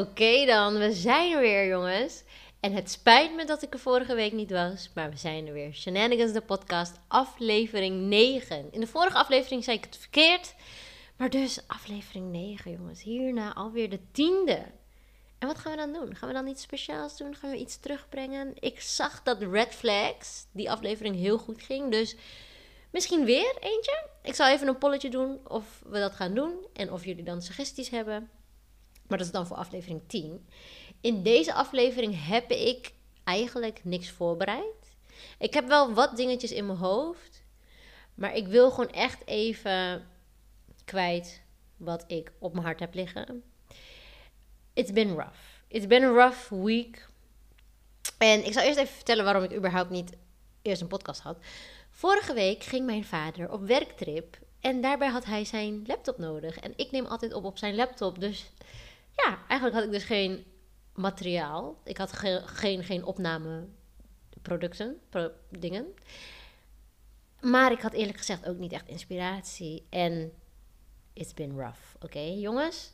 Oké dan, we zijn er weer jongens. En het spijt me dat ik er vorige week niet was, maar we zijn er weer. Shenanigans, de podcast, aflevering 9. In de vorige aflevering zei ik het verkeerd, maar dus aflevering 9 jongens. Hierna alweer de tiende. En wat gaan we dan doen? Gaan we dan iets speciaals doen? Gaan we iets terugbrengen? Ik zag dat Red Flags, die aflevering, heel goed ging, dus... Misschien weer eentje. Ik zal even een polletje doen of we dat gaan doen. En of jullie dan suggesties hebben. Maar dat is dan voor aflevering 10. In deze aflevering heb ik eigenlijk niks voorbereid. Ik heb wel wat dingetjes in mijn hoofd. Maar ik wil gewoon echt even kwijt wat ik op mijn hart heb liggen. It's been rough. It's been a rough week. En ik zal eerst even vertellen waarom ik überhaupt niet eerst een podcast had. Vorige week ging mijn vader op werktrip en daarbij had hij zijn laptop nodig. En ik neem altijd op op zijn laptop. Dus ja, eigenlijk had ik dus geen materiaal. Ik had ge geen, geen opnameproducten, pro dingen. Maar ik had eerlijk gezegd ook niet echt inspiratie. En it's been rough. Oké, jongens.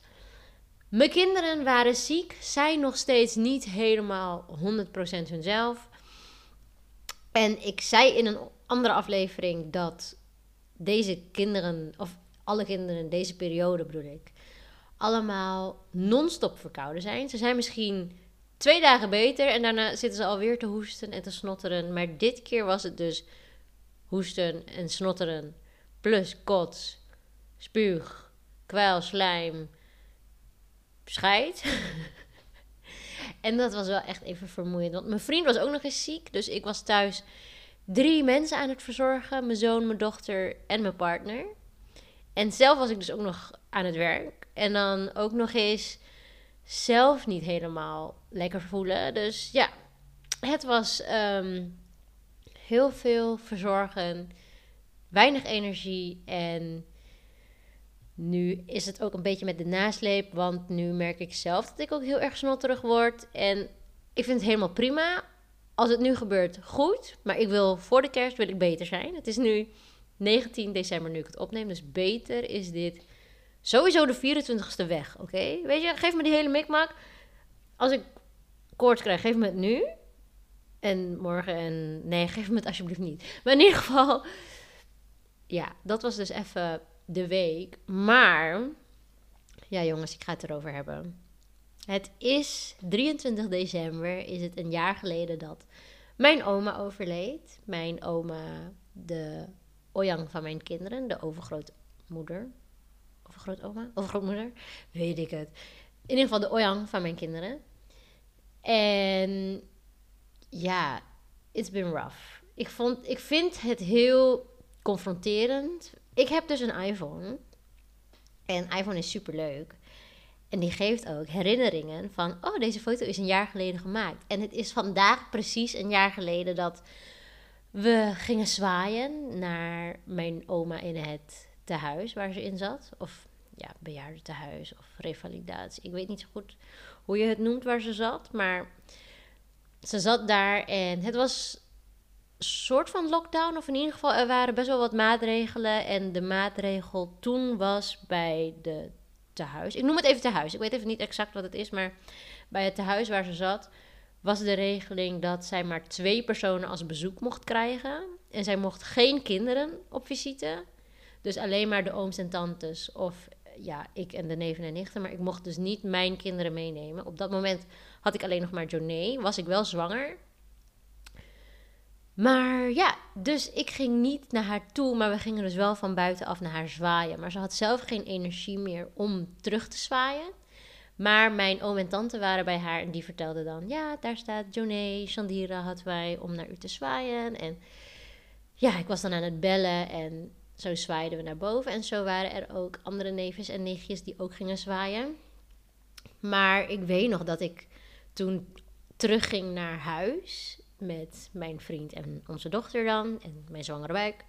Mijn kinderen waren ziek, zijn nog steeds niet helemaal 100% hunzelf. En ik zei in een andere aflevering dat deze kinderen, of alle kinderen in deze periode bedoel ik, allemaal non-stop verkouden zijn. Ze zijn misschien twee dagen beter en daarna zitten ze alweer te hoesten en te snotteren. Maar dit keer was het dus hoesten en snotteren, plus kots, spuug, kwijl, slijm, scheid. en dat was wel echt even vermoeiend. Want mijn vriend was ook nog eens ziek, dus ik was thuis drie mensen aan het verzorgen: mijn zoon, mijn dochter en mijn partner. En zelf was ik dus ook nog aan het werk. En dan ook nog eens zelf niet helemaal lekker voelen. Dus ja, het was ehm, heel veel verzorgen, weinig energie. En nu is het ook een beetje met de nasleep. Want nu merk ik zelf dat ik ook heel erg snotterig word. En ik vind het helemaal prima als het nu gebeurt, goed. Maar ik wil voor de kerst wil ik beter zijn. Het is nu 19 december nu ik het opneem. Dus beter is dit sowieso de 24ste weg. Oké? Weet je, geef me die hele mikmak. Als ik koorts krijg, geef me het nu. En morgen en... Nee, geef me het alsjeblieft niet. Maar in ieder geval... Ja, dat was dus even de week. Maar... Ja jongens, ik ga het erover hebben. Het is 23 december, is het een jaar geleden dat mijn oma overleed. Mijn oma, de Oyang van mijn kinderen, de overgrootmoeder. Overgrootoma? Overgrootmoeder? Weet ik het. In ieder geval de Oyang van mijn kinderen. En ja, it's been rough. Ik, vond, ik vind het heel confronterend. Ik heb dus een iPhone. En iPhone is super leuk. En die geeft ook herinneringen van, oh, deze foto is een jaar geleden gemaakt. En het is vandaag precies een jaar geleden dat we gingen zwaaien naar mijn oma in het tehuis waar ze in zat. Of ja, bejaardentehuis of revalidatie. Ik weet niet zo goed hoe je het noemt waar ze zat. Maar ze zat daar en het was een soort van lockdown. Of in ieder geval, er waren best wel wat maatregelen. En de maatregel toen was bij de tehuis. Ik noem het even tehuis. Ik weet even niet exact wat het is, maar bij het tehuis waar ze zat was de regeling dat zij maar twee personen als bezoek mocht krijgen. En zij mocht geen kinderen op visite. Dus alleen maar de ooms en tantes of ja, ik en de neven en nichten. Maar ik mocht dus niet mijn kinderen meenemen. Op dat moment had ik alleen nog maar Joné. Was ik wel zwanger. Maar ja, dus ik ging niet naar haar toe, maar we gingen dus wel van buitenaf naar haar zwaaien. Maar ze had zelf geen energie meer om terug te zwaaien. Maar mijn oom en tante waren bij haar en die vertelden dan: Ja, daar staat Joné, Shandira had wij om naar u te zwaaien. En ja, ik was dan aan het bellen en zo zwaaiden we naar boven. En zo waren er ook andere neefjes en nichtjes die ook gingen zwaaien. Maar ik weet nog dat ik toen terugging naar huis met mijn vriend en onze dochter dan. En mijn zwangere buik.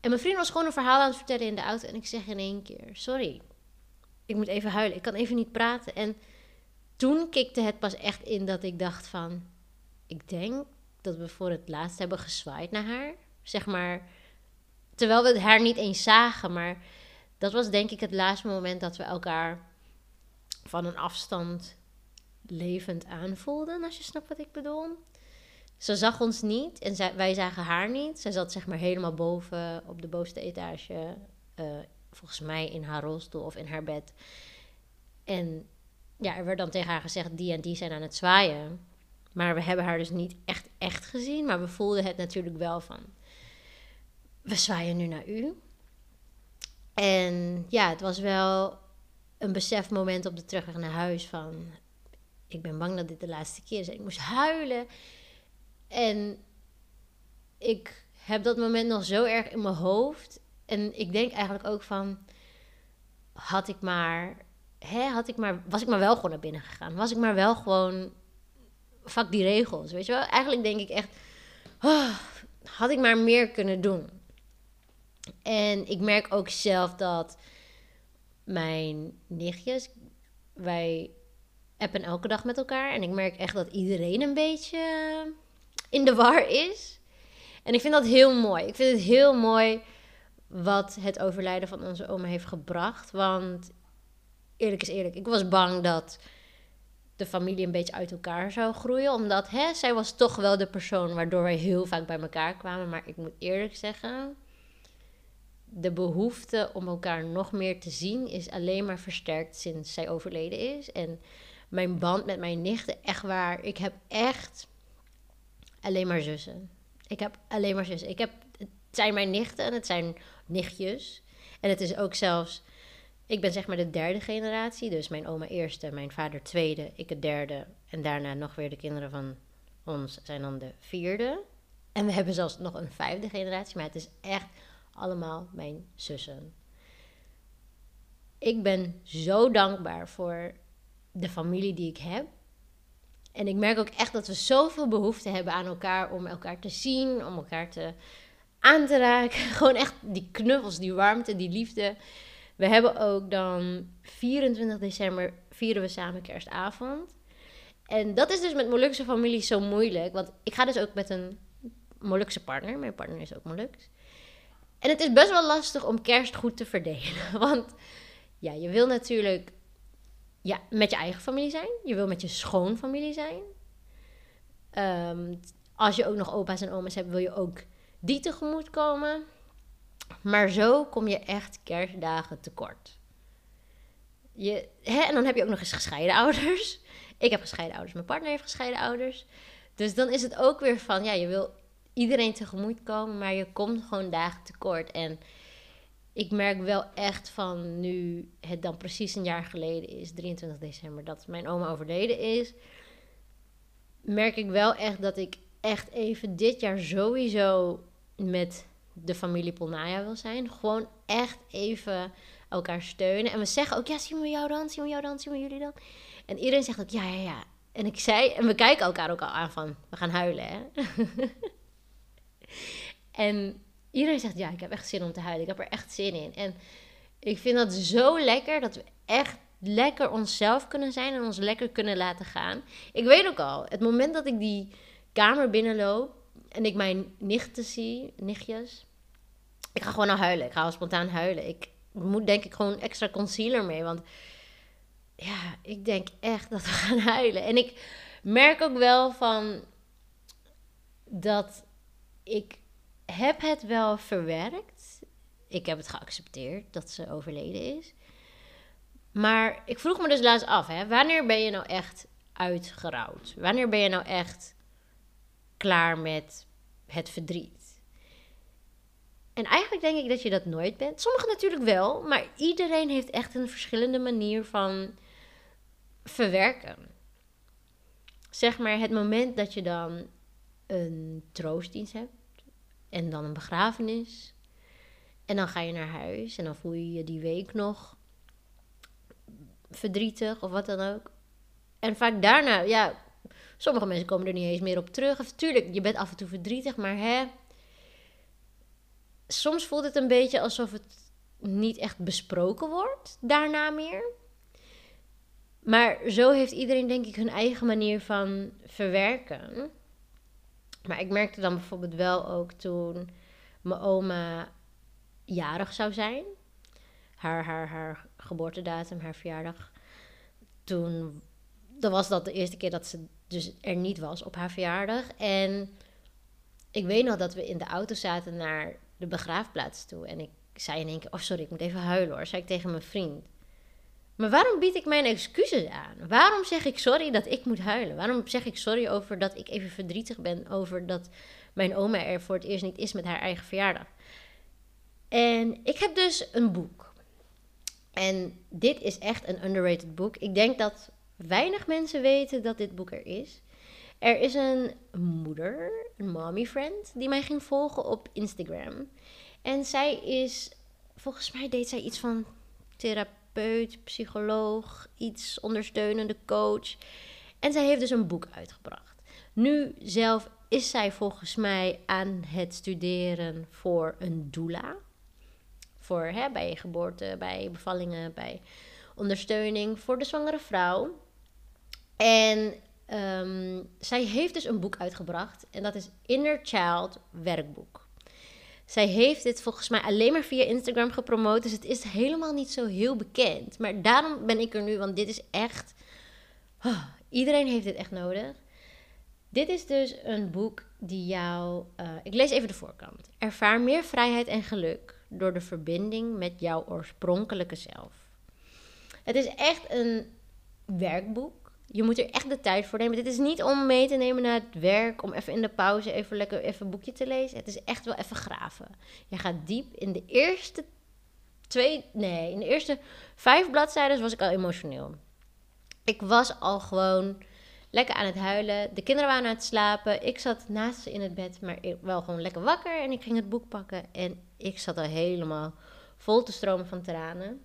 En mijn vriend was gewoon een verhaal aan het vertellen in de auto. En ik zeg in één keer: Sorry, ik moet even huilen. Ik kan even niet praten. En toen kikte het pas echt in dat ik dacht: van... Ik denk dat we voor het laatst hebben gezwaaid naar haar. Zeg maar. Terwijl we haar niet eens zagen. Maar dat was denk ik het laatste moment dat we elkaar van een afstand levend aanvoelden, als je snapt wat ik bedoel. Ze zag ons niet en wij zagen haar niet. Zij zat zeg maar helemaal boven op de bovenste etage. Uh, volgens mij in haar rolstoel of in haar bed. En ja, er werd dan tegen haar gezegd: die en die zijn aan het zwaaien. Maar we hebben haar dus niet echt, echt gezien. Maar we voelden het natuurlijk wel van. We zwaaien nu naar u. En ja, het was wel een besefmoment op de terugweg naar huis van... Ik ben bang dat dit de laatste keer is. Ik moest huilen. En ik heb dat moment nog zo erg in mijn hoofd. En ik denk eigenlijk ook van... Had ik maar... Hè, had ik maar was ik maar wel gewoon naar binnen gegaan. Was ik maar wel gewoon... Fuck die regels, weet je wel? Eigenlijk denk ik echt... Oh, had ik maar meer kunnen doen. En ik merk ook zelf dat mijn nichtjes, wij appen elke dag met elkaar. En ik merk echt dat iedereen een beetje in de war is. En ik vind dat heel mooi. Ik vind het heel mooi wat het overlijden van onze oma heeft gebracht. Want eerlijk is eerlijk, ik was bang dat de familie een beetje uit elkaar zou groeien. Omdat hè, zij was toch wel de persoon waardoor wij heel vaak bij elkaar kwamen. Maar ik moet eerlijk zeggen, de behoefte om elkaar nog meer te zien is alleen maar versterkt sinds zij overleden is. En mijn band met mijn nichten, echt waar. Ik heb echt alleen maar zussen. Ik heb alleen maar zussen. Ik heb, het zijn mijn nichten en het zijn nichtjes. En het is ook zelfs, ik ben zeg maar de derde generatie. Dus mijn oma eerste, mijn vader tweede, ik het derde. En daarna nog weer de kinderen van ons zijn dan de vierde. En we hebben zelfs nog een vijfde generatie. Maar het is echt allemaal mijn zussen. Ik ben zo dankbaar voor de familie die ik heb. En ik merk ook echt dat we zoveel behoefte hebben aan elkaar om elkaar te zien, om elkaar te aan te raken. Gewoon echt die knuffels, die warmte, die liefde. We hebben ook dan 24 december vieren we samen kerstavond. En dat is dus met Molukse familie zo moeilijk. Want ik ga dus ook met een Molukse partner. Mijn partner is ook Moluks. En het is best wel lastig om kerst goed te verdelen. Want ja, je wil natuurlijk ja, met je eigen familie zijn. Je wil met je schoonfamilie zijn. Um, als je ook nog opa's en oma's hebt, wil je ook die tegemoet komen. Maar zo kom je echt kerstdagen tekort. Je, hè, en dan heb je ook nog eens gescheiden ouders. Ik heb gescheiden ouders, mijn partner heeft gescheiden ouders. Dus dan is het ook weer van, ja, je wil iedereen tegemoet komen, maar je komt gewoon dagen tekort. En ik merk wel echt van nu het dan precies een jaar geleden is, 23 december, dat mijn oma overleden is, merk ik wel echt dat ik echt even dit jaar sowieso met de familie Polnaya wil zijn. Gewoon echt even elkaar steunen. En we zeggen ook, ja, zien we jou dan? Zien we jou dan? Zien we jullie dan? En iedereen zegt ook, ja, ja, ja. En ik zei, en we kijken elkaar ook al aan van, we gaan huilen, hè? En iedereen zegt, ja, ik heb echt zin om te huilen. Ik heb er echt zin in. En ik vind dat zo lekker dat we echt lekker onszelf kunnen zijn en ons lekker kunnen laten gaan. Ik weet ook al, het moment dat ik die kamer binnenloop en ik mijn nichten zie, nichtjes, ik ga gewoon naar huilen. Ik ga al spontaan huilen. Ik moet denk ik gewoon extra concealer mee, want ja, ik denk echt dat we gaan huilen. En ik merk ook wel van dat ik heb het wel verwerkt. Ik heb het geaccepteerd dat ze overleden is. Maar ik vroeg me dus laatst af, hè, wanneer ben je nou echt uitgerouwd? Wanneer ben je nou echt klaar met het verdriet? En eigenlijk denk ik dat je dat nooit bent. Sommigen natuurlijk wel, maar iedereen heeft echt een verschillende manier van verwerken. Zeg maar het moment dat je dan een troostdienst hebt en dan een begrafenis. En dan ga je naar huis en dan voel je je die week nog verdrietig of wat dan ook. En vaak daarna, ja, sommige mensen komen er niet eens meer op terug. Of, tuurlijk, je bent af en toe verdrietig, maar hè. Soms voelt het een beetje alsof het niet echt besproken wordt daarna meer. Maar zo heeft iedereen, denk ik, hun eigen manier van verwerken. Maar ik merkte dan bijvoorbeeld wel ook toen mijn oma jarig zou zijn. Haar, haar, haar geboortedatum, haar verjaardag. toen dan was dat de eerste keer dat ze dus er niet was op haar verjaardag. En ik weet nog dat we in de auto zaten naar de begraafplaats toe. En ik zei in één keer, oh sorry, ik moet even huilen hoor, zei ik tegen mijn vriend. Maar waarom bied ik mijn excuses aan? Waarom zeg ik sorry dat ik moet huilen? Waarom zeg ik sorry over dat ik even verdrietig ben over dat mijn oma er voor het eerst niet is met haar eigen verjaardag? En ik heb dus een boek. En dit is echt een underrated boek. Ik denk dat weinig mensen weten dat dit boek er is. Er is een moeder, een mommy friend, die mij ging volgen op Instagram. En zij is, volgens mij deed zij iets van therapeut, psycholoog, iets ondersteunende coach. En zij heeft dus een boek uitgebracht. Nu zelf is zij volgens mij aan het studeren voor een doula. Voor hè, bij geboorte, bij bevallingen, bij ondersteuning voor de zwangere vrouw. En um, zij heeft dus een boek uitgebracht. En dat is Inner Child Werkboek. Zij heeft dit volgens mij alleen maar via Instagram gepromoot. Dus het is helemaal niet zo heel bekend. Maar daarom ben ik er nu, want dit is echt. Iedereen heeft dit echt nodig. Dit is dus een boek die jou. Uh, ik lees even de voorkant. Ervaar meer vrijheid en geluk door de verbinding met jouw oorspronkelijke zelf. Het is echt een werkboek je moet er echt de tijd voor nemen. Dit is niet om mee te nemen naar het werk, om even in de pauze even lekker even een boekje te lezen. Het is echt wel even graven. Je gaat diep in de eerste twee, nee, in de eerste vijf bladzijden was ik al emotioneel. Ik was al gewoon lekker aan het huilen. De kinderen waren aan het slapen. Ik zat naast ze in het bed, maar wel gewoon lekker wakker. En ik ging het boek pakken en ik zat al helemaal vol te stromen van tranen.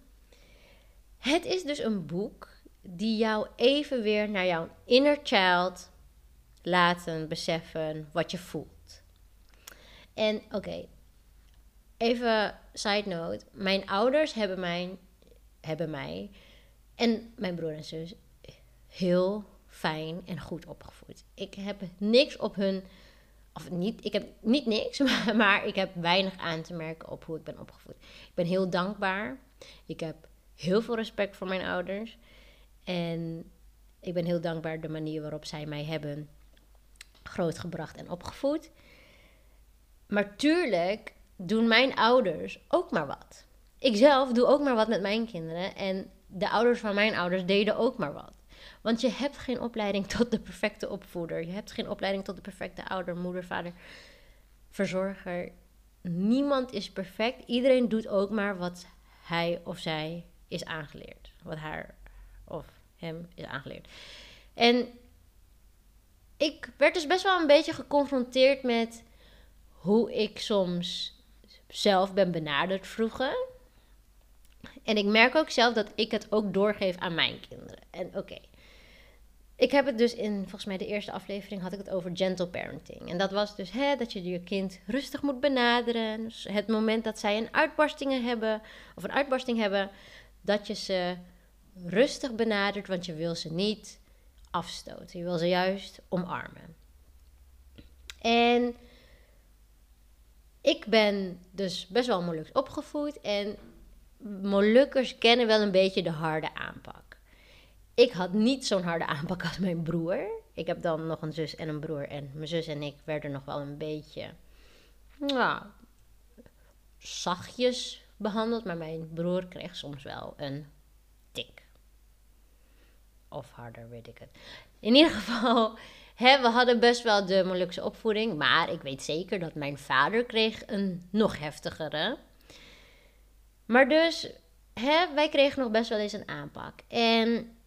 Het is dus een boek die jou even weer naar jouw inner child laten beseffen wat je voelt. En oké, even side note. Mijn ouders hebben mij, hebben mij en mijn broer en zus heel fijn en goed opgevoed. Ik heb niks op hun, of niet, ik heb niet niks, maar ik heb weinig aan te merken op hoe ik ben opgevoed. Ik ben heel dankbaar. Ik heb heel veel respect voor mijn ouders. En ik ben heel dankbaar de manier waarop zij mij hebben grootgebracht en opgevoed. Maar tuurlijk doen mijn ouders ook maar wat. Ik zelf doe ook maar wat met mijn kinderen. En de ouders van mijn ouders deden ook maar wat. Want je hebt geen opleiding tot de perfecte opvoeder. Je hebt geen opleiding tot de perfecte ouder, moeder, vader, verzorger. Niemand is perfect. Iedereen doet ook maar wat hij of zij is aangeleerd. Wat haar of hem is aangeleerd. En ik werd dus best wel een beetje geconfronteerd met hoe ik soms zelf ben benaderd vroeger. En ik merk ook zelf dat ik het ook doorgeef aan mijn kinderen. En oké. Ik heb het dus in, volgens mij de eerste aflevering had ik het over gentle parenting. En dat was dus hè, dat je je kind rustig moet benaderen. Dus het moment dat zij een uitbarstingen hebben, of een uitbarsting hebben, dat je ze rustig benadert, want je wil ze niet afstoten. Je wil ze juist omarmen. En ik ben dus best wel Moluks opgevoed en Molukkers kennen wel een beetje de harde aanpak. Ik had niet zo'n harde aanpak als mijn broer. Ik heb dan nog een zus en een broer en mijn zus en ik werden nog wel een beetje, nou, zachtjes behandeld, maar mijn broer kreeg soms wel een tik. Of harder, weet ik het. In ieder geval, hè, we hadden best wel de Molukse opvoeding. Maar ik weet zeker dat mijn vader kreeg een nog heftigere. Maar dus, hè, wij kregen nog best wel eens een aanpak. En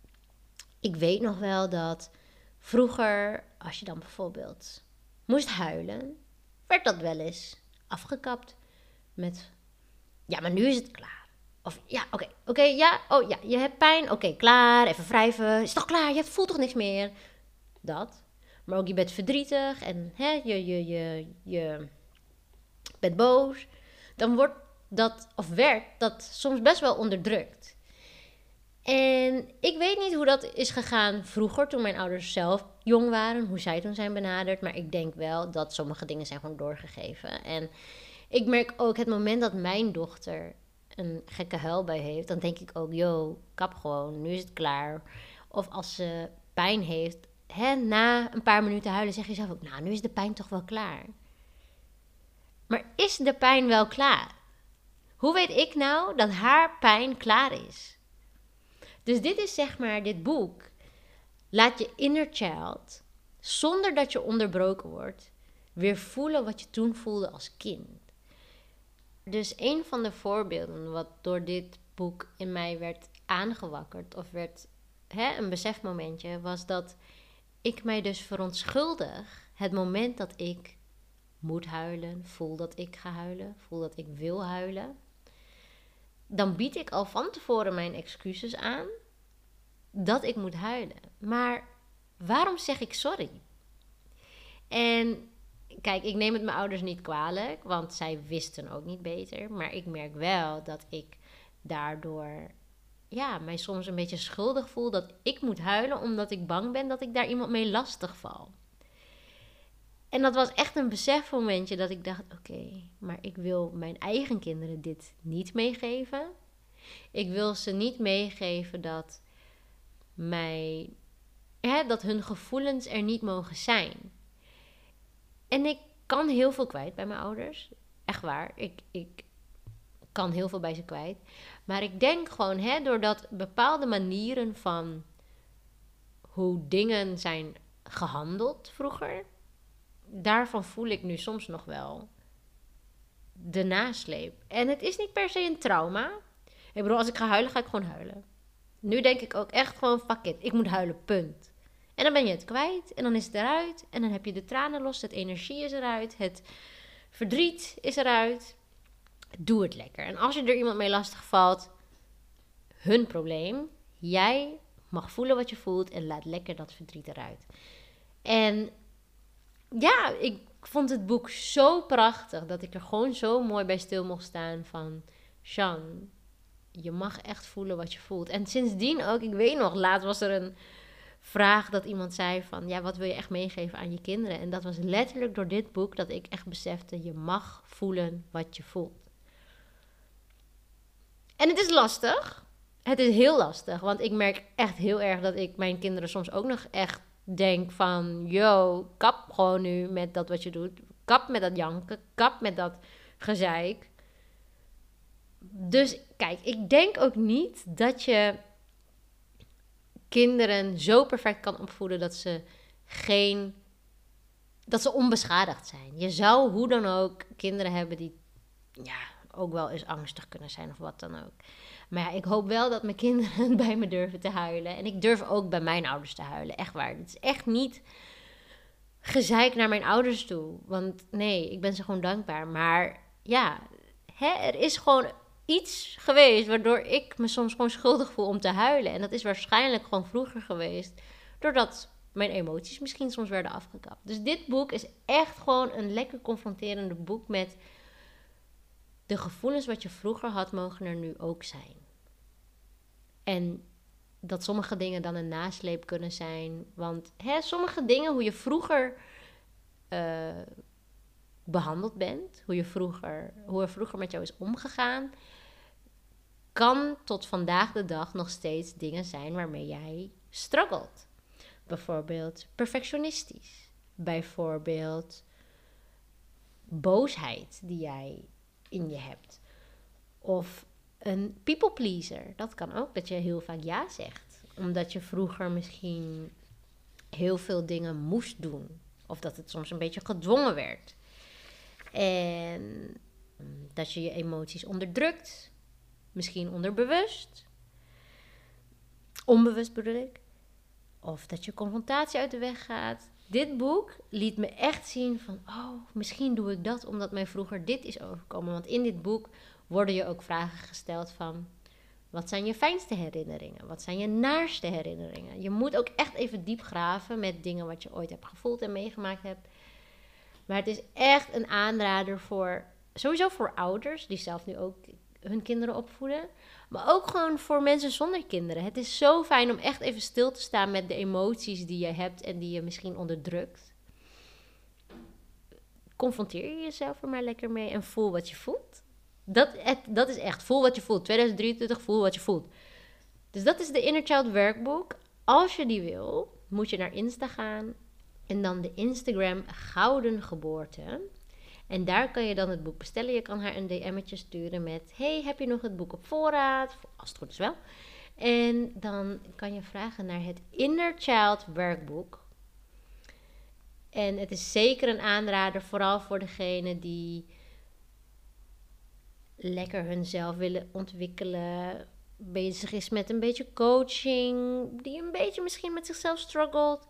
ik weet nog wel dat vroeger, als je dan bijvoorbeeld moest huilen, werd dat wel eens afgekapt met: Ja, maar nu is het klaar. Of ja, oké, oké, ja, oh ja, je hebt pijn, oké, klaar, even wrijven. Is toch klaar, je voelt toch niks meer? Dat. Maar ook je bent verdrietig en hè, je, je, je, je bent boos. Dan wordt dat, of werd dat soms best wel onderdrukt. En ik weet niet hoe dat is gegaan vroeger, toen mijn ouders zelf jong waren, hoe zij toen zijn benaderd. Maar ik denk wel dat sommige dingen zijn gewoon doorgegeven. En ik merk ook het moment dat mijn dochter een gekke huil bij heeft, dan denk ik ook, yo, kap gewoon, nu is het klaar. Of als ze pijn heeft, hè, na een paar minuten huilen zeg je zelf ook, nou, nu is de pijn toch wel klaar. Maar is de pijn wel klaar? Hoe weet ik nou dat haar pijn klaar is? Dus dit is zeg maar dit boek. Laat je inner child, zonder dat je onderbroken wordt, weer voelen wat je toen voelde als kind. Dus een van de voorbeelden wat door dit boek in mij werd aangewakkerd of werd hè, een besefmomentje, was dat ik mij dus verontschuldig het moment dat ik moet huilen, voel dat ik ga huilen, voel dat ik wil huilen. Dan bied ik al van tevoren mijn excuses aan dat ik moet huilen. Maar waarom zeg ik sorry? En kijk, ik neem het mijn ouders niet kwalijk, want zij wisten ook niet beter. Maar ik merk wel dat ik daardoor ja, mij soms een beetje schuldig voel dat ik moet huilen omdat ik bang ben dat ik daar iemand mee lastig val. En dat was echt een besefmomentje dat ik dacht: oké, maar ik wil mijn eigen kinderen dit niet meegeven. Ik wil ze niet meegeven dat, mij, hè, dat hun gevoelens er niet mogen zijn. En ik kan heel veel kwijt bij mijn ouders. Echt waar. Ik, ik kan heel veel bij ze kwijt. Maar ik denk gewoon, hè, doordat bepaalde manieren van hoe dingen zijn gehandeld vroeger, daarvan voel ik nu soms nog wel de nasleep. En het is niet per se een trauma. Ik bedoel, als ik ga huilen, ga ik gewoon huilen. Nu denk ik ook echt gewoon, fuck it, ik moet huilen, punt. En dan ben je het kwijt en dan is het eruit. En dan heb je de tranen los, het energie is eruit, het verdriet is eruit. Doe het lekker. En als je er iemand mee lastig valt, hun probleem. Jij mag voelen wat je voelt en laat lekker dat verdriet eruit. En ja, ik vond het boek zo prachtig dat ik er gewoon zo mooi bij stil mocht staan van Sean, je mag echt voelen wat je voelt. En sindsdien ook, ik weet nog, laat was er een vraag dat iemand zei van, ja, wat wil je echt meegeven aan je kinderen? En dat was letterlijk door dit boek dat ik echt besefte, je mag voelen wat je voelt. En het is lastig. Het is heel lastig, want ik merk echt heel erg dat ik mijn kinderen soms ook nog echt denk van, yo, kap gewoon nu met dat wat je doet. Kap met dat janken, kap met dat gezeik. Dus kijk, ik denk ook niet dat je kinderen zo perfect kan opvoeden dat ze geen dat ze onbeschadigd zijn. Je zou hoe dan ook kinderen hebben die ja, ook wel eens angstig kunnen zijn of wat dan ook. Maar ja, ik hoop wel dat mijn kinderen bij me durven te huilen. En ik durf ook bij mijn ouders te huilen. Echt waar. Het is echt niet gezeik naar mijn ouders toe. Want nee, ik ben ze gewoon dankbaar. Maar ja, hè, er is gewoon iets geweest waardoor ik me soms gewoon schuldig voel om te huilen. En dat is waarschijnlijk gewoon vroeger geweest. Doordat mijn emoties misschien soms werden afgekapt. Dus dit boek is echt gewoon een lekker confronterende boek met de gevoelens wat je vroeger had, mogen er nu ook zijn. En dat sommige dingen dan een nasleep kunnen zijn. Want hè, sommige dingen, hoe je vroeger uh, behandeld bent, hoe, je vroeger, hoe er vroeger met jou is omgegaan, kan tot vandaag de dag nog steeds dingen zijn waarmee jij struggelt. Bijvoorbeeld perfectionistisch. Bijvoorbeeld boosheid die jij in je hebt. Of een people pleaser. Dat kan ook, dat je heel vaak ja zegt. Omdat je vroeger misschien heel veel dingen moest doen. Of dat het soms een beetje gedwongen werd. En dat je je emoties onderdrukt. Misschien onderbewust. Onbewust bedoel ik. Of dat je confrontatie uit de weg gaat dit boek liet me echt zien van, oh, misschien doe ik dat omdat mij vroeger dit is overkomen. Want in dit boek worden je ook vragen gesteld van, wat zijn je fijnste herinneringen? Wat zijn je naarste herinneringen? Je moet ook echt even diep graven met dingen wat je ooit hebt gevoeld en meegemaakt hebt. Maar het is echt een aanrader voor, sowieso voor ouders die zelf nu ook hun kinderen opvoeden. Maar ook gewoon voor mensen zonder kinderen. Het is zo fijn om echt even stil te staan met de emoties die je hebt en die je misschien onderdrukt. Confronteer je jezelf er maar lekker mee en voel wat je voelt. Dat, dat is echt, voel wat je voelt. 2023, voel wat je voelt. Dus dat is de Inner Child Workbook. als je die wil, moet je naar Insta gaan en dan de Instagram Gouden Geboorte. En daar kan je dan het boek bestellen. Je kan haar een DM'tje sturen met: Hey, heb je nog het boek op voorraad? Als het goed is wel. En dan kan je vragen naar het Inner Child werkboek. En het is zeker een aanrader, vooral voor degene die lekker hunzelf willen ontwikkelen, bezig is met een beetje coaching, die een beetje misschien met zichzelf struggelt.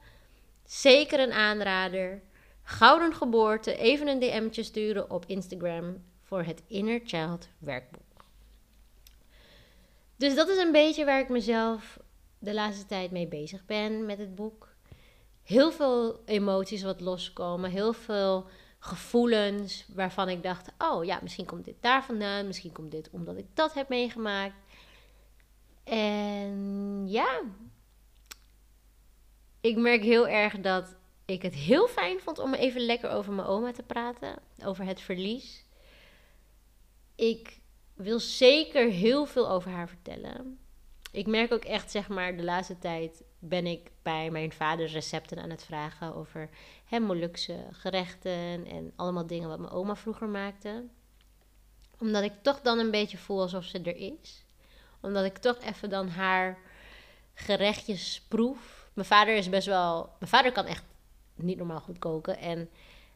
Zeker een aanrader. Gouden geboorte, even een DM'tje sturen op Instagram voor het Inner Child werkboek. Dus dat is een beetje waar ik mezelf de laatste tijd mee bezig ben met het boek. Heel veel emoties wat loskomen, heel veel gevoelens waarvan ik dacht: oh ja, misschien komt dit daar vandaan, misschien komt dit omdat ik dat heb meegemaakt. En ja, ik merk heel erg dat ik het heel fijn vond om even lekker over mijn oma te praten, over het verlies. Ik wil zeker heel veel over haar vertellen. Ik merk ook echt, zeg maar, de laatste tijd ben ik bij mijn vader recepten aan het vragen over hè, Molukse gerechten en allemaal dingen wat mijn oma vroeger maakte. Omdat ik toch dan een beetje voel alsof ze er is. Omdat ik toch even dan haar gerechtjes proef. Mijn vader is best wel. Mijn vader kan echt niet normaal goed koken. En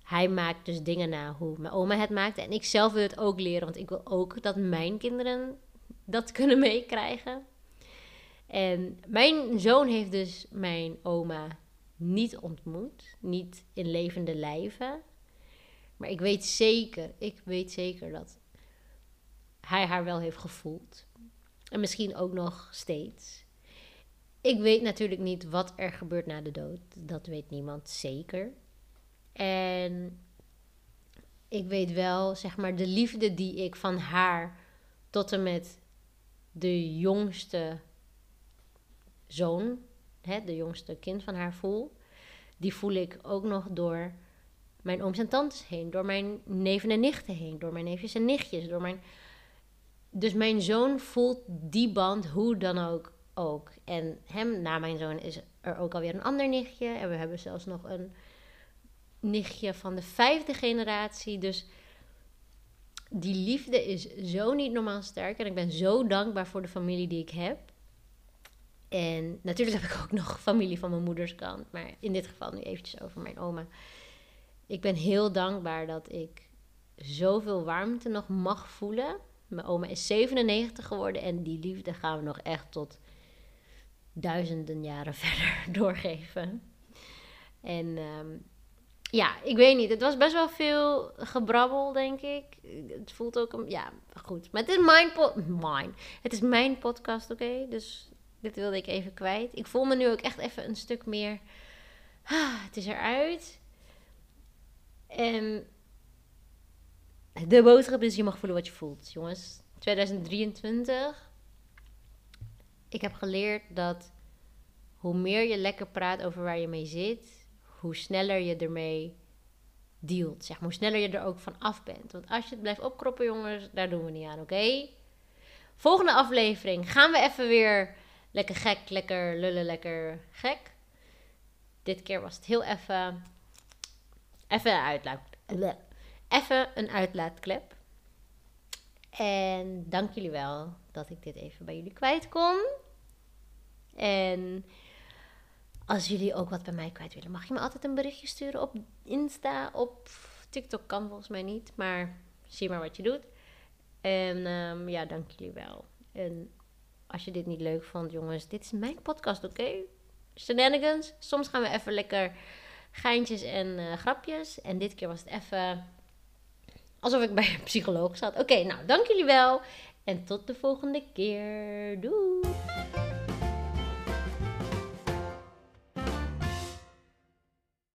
hij maakt dus dingen na hoe mijn oma het maakte. En ik zelf wil het ook leren, want ik wil ook dat mijn kinderen dat kunnen meekrijgen. En mijn zoon heeft dus mijn oma niet ontmoet, niet in levende lijven. Maar ik weet zeker, ik weet zeker dat hij haar wel heeft gevoeld. En misschien ook nog steeds. Ik weet natuurlijk niet wat er gebeurt na de dood. Dat weet niemand zeker. En ik weet wel, zeg maar, de liefde die ik van haar tot en met de jongste zoon, hè, de jongste kind van haar voel, die voel ik ook nog door mijn ooms en tantes heen, door mijn neven en nichten heen, door mijn neefjes en nichtjes, door mijn. Dus mijn zoon voelt die band hoe dan ook ook. En hem, na mijn zoon, is er ook alweer een ander nichtje. En we hebben zelfs nog een nichtje van de vijfde generatie. Dus die liefde is zo niet normaal sterk. En ik ben zo dankbaar voor de familie die ik heb. En natuurlijk heb ik ook nog familie van mijn moeders kant. Maar in dit geval nu eventjes over mijn oma. Ik ben heel dankbaar dat ik zoveel warmte nog mag voelen. Mijn oma is 97 geworden en die liefde gaan we nog echt tot duizenden jaren verder doorgeven. En ehm, ja, ik weet niet. Het was best wel veel gebrabbel, denk ik. Het voelt ook... Ja, goed. Maar het is mijn... Mine. Het is mijn podcast, oké? Dus dit wilde ik even kwijt. Ik voel me nu ook echt even een stuk meer... Ah, het is eruit. En de boodschap is, je mag voelen wat je voelt, jongens. 2023. Ik heb geleerd dat hoe meer je lekker praat over waar je mee zit, hoe sneller je ermee dealt. Zeg maar, hoe sneller je er ook van af bent. Want als je het blijft opkroppen, jongens, daar doen we niet aan, oké? Volgende aflevering gaan we even weer lekker gek, lekker lullen, lekker gek. Dit keer was het heel even. Even een uitlaat. Een uitlaatklep. En dank jullie wel dat ik dit even bij jullie kwijt kon. En als jullie ook wat bij mij kwijt willen, mag je me altijd een berichtje sturen op Insta. Op TikTok kan volgens mij niet, maar zie maar wat je doet. En um, ja, dank jullie wel. En als je dit niet leuk vond, jongens, dit is mijn podcast, oké? Okay? Shenanigans. Soms gaan we even lekker geintjes en uh, grapjes. En dit keer was het even alsof ik bij een psycholoog zat. Oké, nou, dank jullie wel. En tot de volgende keer. Doei!